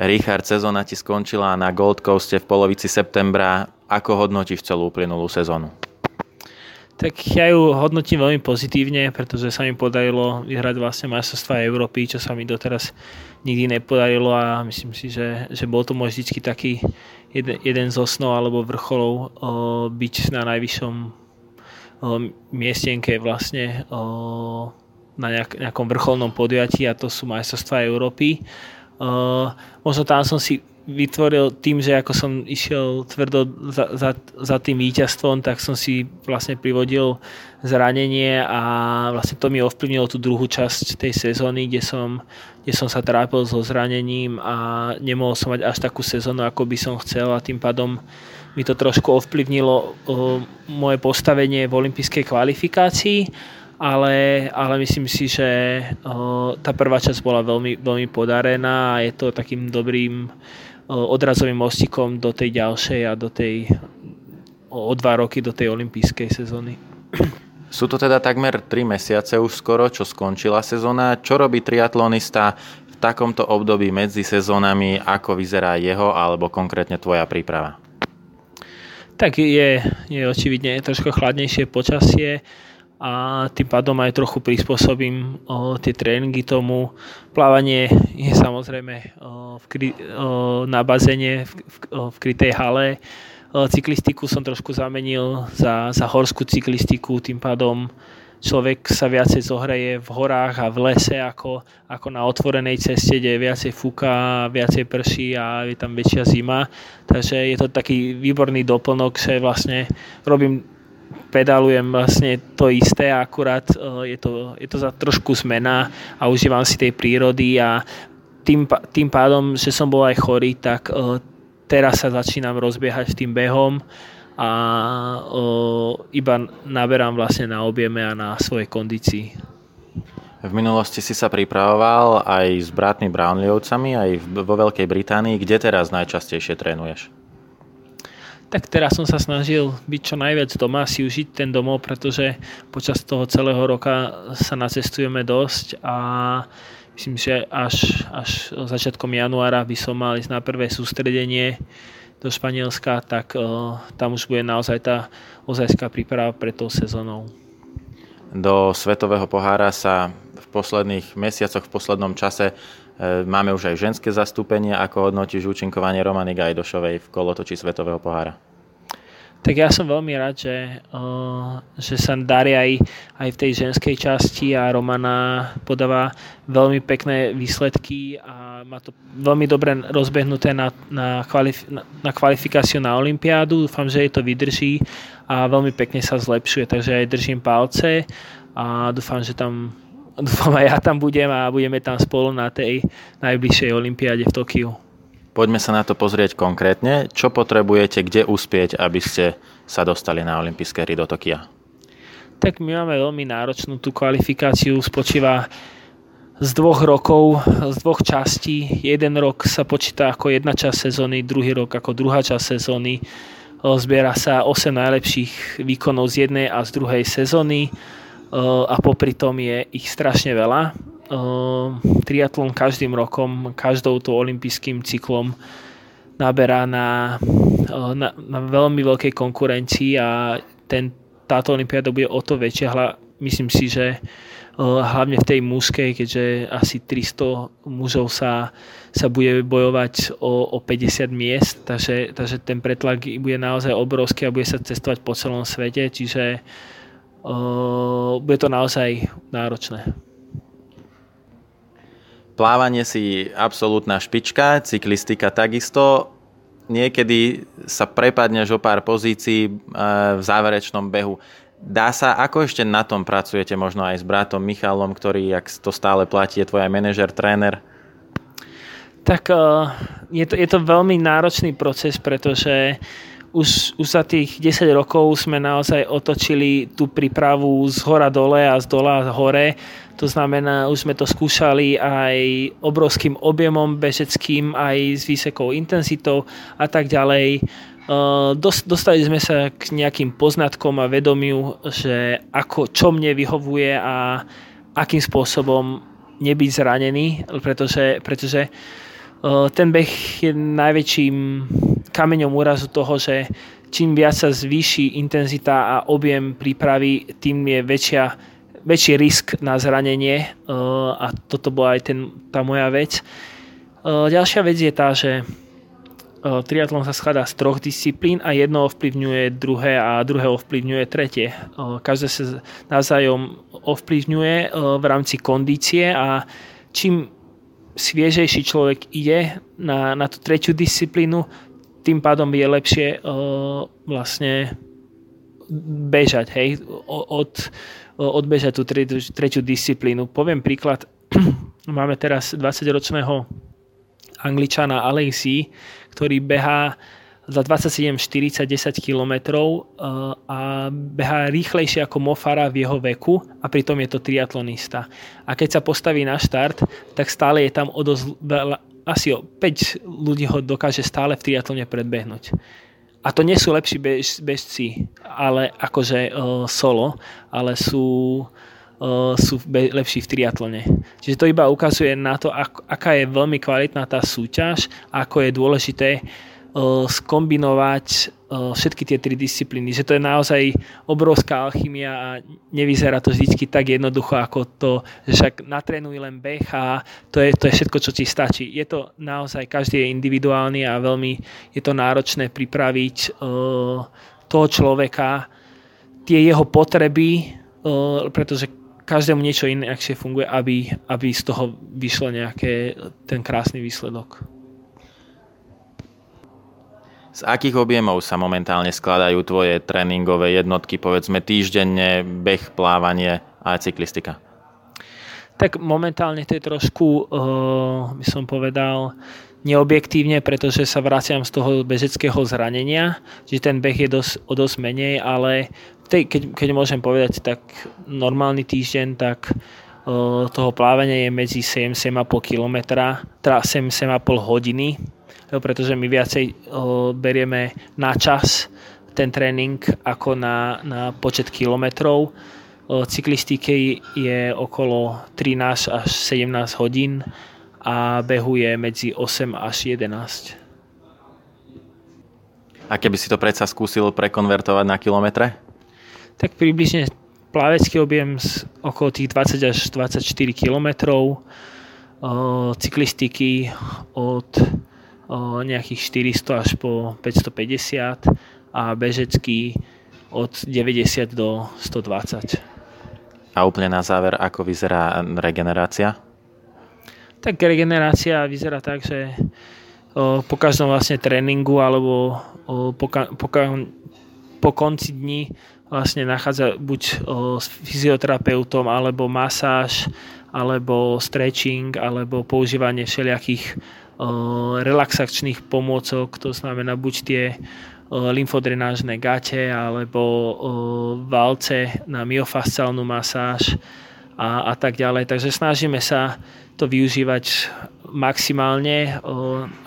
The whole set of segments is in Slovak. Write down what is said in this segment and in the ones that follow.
Richard, sezóna ti skončila na Gold Coaste v polovici septembra. Ako hodnotíš celú uplynulú sezónu? Tak ja ju hodnotím veľmi pozitívne, pretože sa mi podarilo vyhrať vlastne majstrovstvá Európy, čo sa mi doteraz nikdy nepodarilo a myslím si, že, že bol to môj vždycky taký jeden, jeden zo snov alebo vrcholov o, byť na najvyššom o, miestenke vlastne o, na nejak, nejakom vrcholnom podujatí a to sú majstrovstvá Európy. Uh, možno tam som si vytvoril tým, že ako som išiel tvrdo za, za, za tým víťazstvom, tak som si vlastne privodil zranenie a vlastne to mi ovplyvnilo tú druhú časť tej sezóny, kde som, kde som sa trápil so zranením a nemohol som mať až takú sezónu, ako by som chcel a tým pádom mi to trošku ovplyvnilo uh, moje postavenie v olympijskej kvalifikácii ale, ale myslím si, že tá prvá časť bola veľmi, veľmi podarená a je to takým dobrým odrazovým mostikom do tej ďalšej a do tej o, o dva roky do tej olympijskej sezóny. Sú to teda takmer 3 mesiace už skoro, čo skončila sezóna. Čo robí triatlonista v takomto období medzi sezónami, ako vyzerá jeho alebo konkrétne tvoja príprava? Tak je, je očividne trošku chladnejšie počasie a tým pádom aj trochu prispôsobím o, tie tréningy tomu. Plávanie je samozrejme o, v kry, o, na bazéne v, v, v krytej hale. O, cyklistiku som trošku zamenil za, za horskú cyklistiku, tým pádom človek sa viacej zohreje v horách a v lese ako, ako na otvorenej ceste, kde viacej fúka, viacej prší a je tam väčšia zima. Takže je to taký výborný doplnok, že vlastne robím pedalujem vlastne to isté, akurát e, je to, je to za trošku zmena a užívam si tej prírody a tým, tým pádom, že som bol aj chorý, tak e, teraz sa začínam rozbiehať tým behom a e, iba naberám vlastne na objeme a na svojej kondícii. V minulosti si sa pripravoval aj s bratmi Brownleevcami, aj vo Veľkej Británii. Kde teraz najčastejšie trénuješ? Tak teraz som sa snažil byť čo najviac doma, si užiť ten domov, pretože počas toho celého roka sa nacestujeme dosť a myslím, že až, až začiatkom januára by som mal ísť na prvé sústredenie do Španielska, tak uh, tam už bude naozaj tá ozajská príprava pre tou sezónou. Do Svetového pohára sa v posledných mesiacoch, v poslednom čase máme už aj ženské zastúpenie. Ako hodnotíš účinkovanie Romany Gajdošovej v kolotoči Svetového pohára? Tak ja som veľmi rád, že, že sa darí aj, aj v tej ženskej časti a Romana podáva veľmi pekné výsledky a má to veľmi dobre rozbehnuté na, na, kvalif- na, na kvalifikáciu na Olympiádu. Dúfam, že jej to vydrží a veľmi pekne sa zlepšuje, takže aj držím palce a dúfam, že tam dúfam aj ja tam budem a budeme tam spolu na tej najbližšej olympiáde v Tokiu. Poďme sa na to pozrieť konkrétne. Čo potrebujete, kde uspieť, aby ste sa dostali na olympijské hry do Tokia? Tak my máme veľmi náročnú tú kvalifikáciu, spočíva z dvoch rokov, z dvoch častí. Jeden rok sa počíta ako jedna časť sezóny, druhý rok ako druhá časť sezóny. Zbiera sa 8 najlepších výkonov z jednej a z druhej sezóny a popri tom je ich strašne veľa. Triatlon každým rokom, každou to olympijským cyklom naberá na, na, na veľmi veľkej konkurencii a ten, táto olympiáda bude o to väčšia. Hla, myslím si, že hlavne v tej mužskej, keďže asi 300 mužov sa, sa bude bojovať o, o 50 miest, takže, takže ten pretlak bude naozaj obrovský a bude sa cestovať po celom svete, čiže bude to naozaj náročné. Plávanie si absolútna špička, cyklistika takisto. Niekedy sa prepadneš o pár pozícií e, v záverečnom behu. Dá sa, ako ešte na tom pracujete možno aj s bratom Michalom, ktorý, ak to stále platí, je tvoj aj manažer, tréner? Tak e, je to, je to veľmi náročný proces, pretože uh, už, už za tých 10 rokov sme naozaj otočili tú prípravu z hora dole a z dola hore. To znamená, už sme to skúšali aj obrovským objemom bežeckým, aj s vysokou intenzitou a tak ďalej. Dostali sme sa k nejakým poznatkom a vedomiu, že ako, čo mne vyhovuje a akým spôsobom nebyť zranený, pretože, pretože ten beh je najväčším kameňom úrazu toho, že čím viac sa zvýši intenzita a objem prípravy, tým je väčšia, väčší risk na zranenie a toto bola aj ten, tá moja vec. Ďalšia vec je tá, že triatlon sa skladá z troch disciplín a jedno ovplyvňuje druhé a druhé ovplyvňuje tretie. Každé sa navzájom ovplyvňuje v rámci kondície a čím sviežejší človek ide na, na tú tretiu disciplínu, tým pádom je lepšie vlastne bežať, hej, od, odbežať tú tretiu, tretiu disciplínu. Poviem príklad, máme teraz 20-ročného angličana Alexi, ktorý behá za 27, 40, 10 km a behá rýchlejšie ako Mofara v jeho veku a pritom je to triatlonista. A keď sa postaví na štart, tak stále je tam o dosť veľa, asi o 5 ľudí ho dokáže stále v triatlone predbehnúť. A to nie sú lepší bež, bežci, ale akože uh, solo, ale sú sú lepší v triatlone. Čiže to iba ukazuje na to, aká je veľmi kvalitná tá súťaž, ako je dôležité skombinovať všetky tie tri disciplíny. Že to je naozaj obrovská alchymia a nevyzerá to vždy tak jednoducho ako to, že však natrénuj len beh a to je, to je všetko, čo ti stačí. Je to naozaj, každý je individuálny a veľmi je to náročné pripraviť toho človeka, tie jeho potreby, pretože každému niečo iné akšie funguje, aby, aby z toho vyšlo nejaké ten krásny výsledok. Z akých objemov sa momentálne skladajú tvoje tréningové jednotky, povedzme týždenne, beh, plávanie a cyklistika? Tak momentálne to je trošku, uh, by som povedal, neobjektívne, pretože sa vraciam z toho bežeckého zranenia, že ten beh je dosť, o dosť menej, ale tej, keď, keď môžem povedať, tak normálny týždeň, tak uh, toho plávania je medzi 7-7,5 km, teda 7-7,5 hodiny, pretože my viacej berieme na čas ten tréning ako na, na počet kilometrov. Cyklistike je okolo 13 až 17 hodín a behu je medzi 8 až 11. A keby si to predsa skúsil prekonvertovať na kilometre? tak približne plavecký objem z okolo tých 20 až 24 km, cyklistiky od nejakých 400 až po 550 a bežecký od 90 do 120. A úplne na záver, ako vyzerá regenerácia? Tak regenerácia vyzerá tak, že po každom vlastne tréningu alebo po, po, po konci dní vlastne nachádza buď s fyzioterapeutom, alebo masáž, alebo stretching, alebo používanie všelijakých relaxačných pomôcok, to znamená buď tie lymfodrenážne gate, alebo valce na myofasciálnu masáž a, a tak ďalej. Takže snažíme sa to využívať maximálne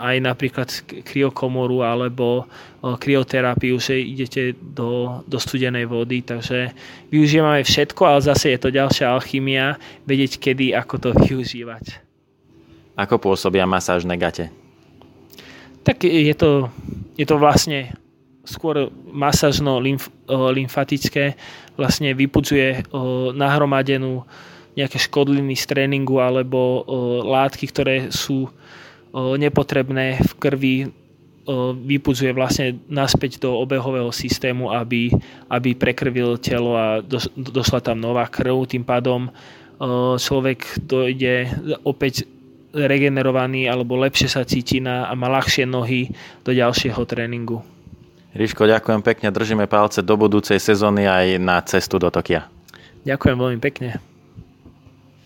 aj napríklad kryokomoru alebo kryoterapiu, že idete do, do studenej vody, takže využívame všetko, ale zase je to ďalšia alchymia, vedieť kedy, ako to využívať. Ako pôsobia masážne gate? Tak je to, je to vlastne skôr masážno-lymfatické, vlastne vypudzuje nahromadenú nejaké škodliny z tréningu alebo o, látky, ktoré sú nepotrebné v krvi, vypudzuje vlastne naspäť do obehového systému, aby, aby prekrvil telo a došla tam nová krv. Tým pádom človek dojde opäť regenerovaný alebo lepšie sa cíti na, a má ľahšie nohy do ďalšieho tréningu. Ríško, ďakujem pekne, držíme palce do budúcej sezóny aj na cestu do Tokia. Ďakujem veľmi pekne.